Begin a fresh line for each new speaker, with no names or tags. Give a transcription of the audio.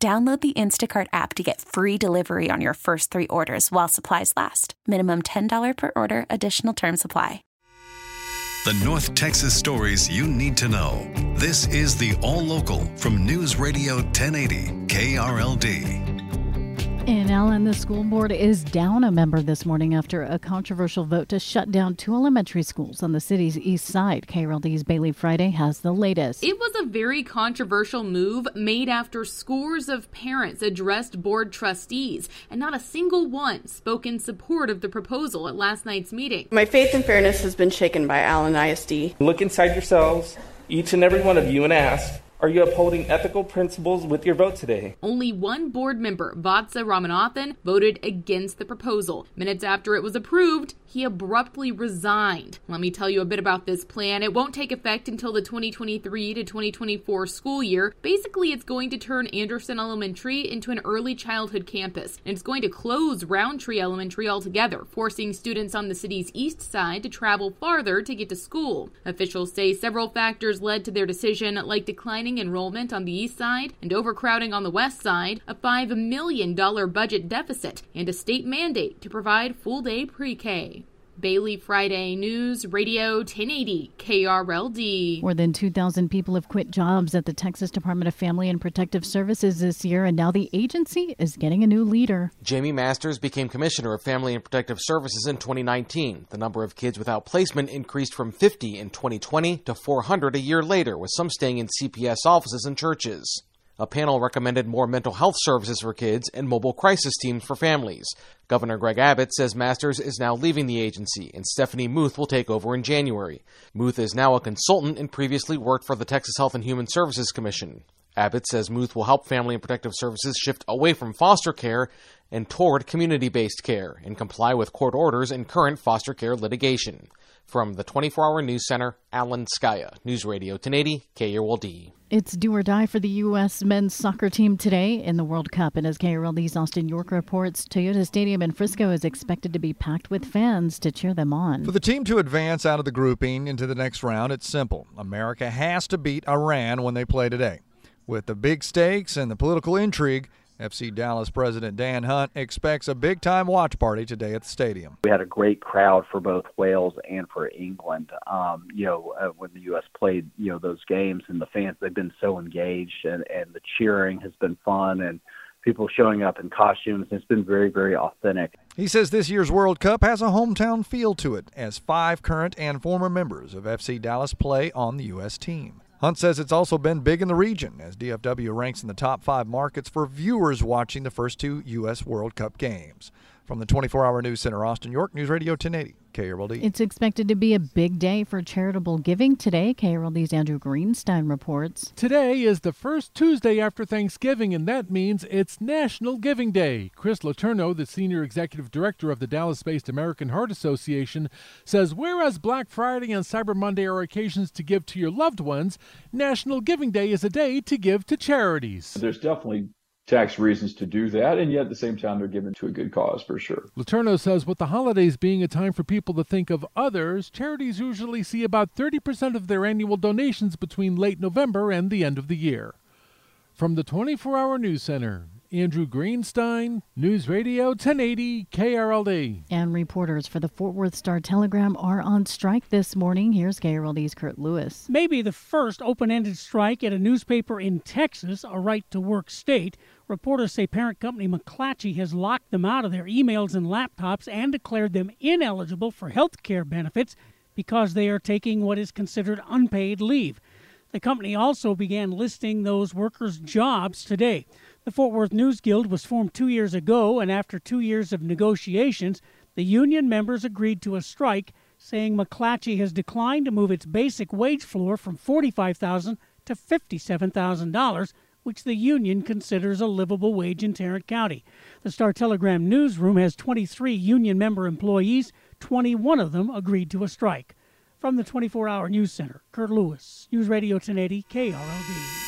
Download the Instacart app to get free delivery on your first three orders while supplies last. Minimum $10 per order, additional term supply.
The North Texas stories you need to know. This is the All Local from News Radio 1080 KRLD.
In Allen, the school board is down a member this morning after a controversial vote to shut down two elementary schools on the city's east side. KRLD's Bailey Friday has the latest.
It was a very controversial move made after scores of parents addressed board trustees, and not a single one spoke in support of the proposal at last night's meeting.
My faith in fairness has been shaken by Allen ISD.
Look inside yourselves, each and every one of you, and ask are you upholding ethical principles with your vote today?
Only one board member, Vatsa Ramanathan, voted against the proposal. Minutes after it was approved, he abruptly resigned. Let me tell you a bit about this plan. It won't take effect until the 2023 to 2024 school year. Basically, it's going to turn Anderson Elementary into an early childhood campus, and it's going to close Rountree Elementary altogether, forcing students on the city's east side to travel farther to get to school. Officials say several factors led to their decision, like declining enrollment on the east side and overcrowding on the west side, a $5 million budget deficit, and a state mandate to provide full day pre K. Bailey Friday News Radio 1080 KRLD.
More than 2,000 people have quit jobs at the Texas Department of Family and Protective Services this year, and now the agency is getting a new leader.
Jamie Masters became Commissioner of Family and Protective Services in 2019. The number of kids without placement increased from 50 in 2020 to 400 a year later, with some staying in CPS offices and churches. A panel recommended more mental health services for kids and mobile crisis teams for families. Governor Greg Abbott says Masters is now leaving the agency, and Stephanie Muth will take over in January. Muth is now a consultant and previously worked for the Texas Health and Human Services Commission. Abbott says Muth will help Family and Protective Services shift away from foster care and toward community based care and comply with court orders in current foster care litigation. From the 24 Hour News Center, Alan Scaia, News Radio 1080, KRLD.
It's do or die for the U.S. men's soccer team today in the World Cup. And as KRLD's Austin York reports, Toyota Stadium in Frisco is expected to be packed with fans to cheer them on.
For the team to advance out of the grouping into the next round, it's simple. America has to beat Iran when they play today. With the big stakes and the political intrigue, FC Dallas President Dan Hunt expects a big time watch party today at the stadium.
We had a great crowd for both Wales and for England. Um, you know, uh, when the U.S. played, you know, those games and the fans, they've been so engaged and, and the cheering has been fun and people showing up in costumes. It's been very, very authentic.
He says this year's World Cup has a hometown feel to it as five current and former members of FC Dallas play on the U.S. team. Hunt says it's also been big in the region as DFW ranks in the top five markets for viewers watching the first two U.S. World Cup games. From the 24 hour news center, Austin, York, News Radio 1080. KRLD.
It's expected to be a big day for charitable giving today. KRLD's Andrew Greenstein reports.
Today is the first Tuesday after Thanksgiving, and that means it's National Giving Day. Chris Letourneau, the senior executive director of the Dallas based American Heart Association, says whereas Black Friday and Cyber Monday are occasions to give to your loved ones, National Giving Day is a day to give to charities.
There's definitely tax reasons to do that, and yet at the same time, they're given to a good cause for sure.
Letourneau says with the holidays being a time for people to think of others, charities usually see about 30% of their annual donations between late November and the end of the year. From the 24 Hour News Center, Andrew Greenstein, News Radio 1080 KRLD.
And reporters for the Fort Worth Star Telegram are on strike this morning. Here's KRLD's Kurt Lewis.
Maybe the first open ended strike at a newspaper in Texas, a right to work state. Reporters say parent company McClatchy has locked them out of their emails and laptops and declared them ineligible for health care benefits because they are taking what is considered unpaid leave. The company also began listing those workers' jobs today. The Fort Worth News Guild was formed two years ago, and after two years of negotiations, the union members agreed to a strike, saying McClatchy has declined to move its basic wage floor from 45,000 to $57,000, which the union considers a livable wage in Tarrant County. The Star Telegram newsroom has 23 union member employees. 21 of them agreed to a strike. From the 24 hour news center, Kurt Lewis, News Radio 1080 KRLD.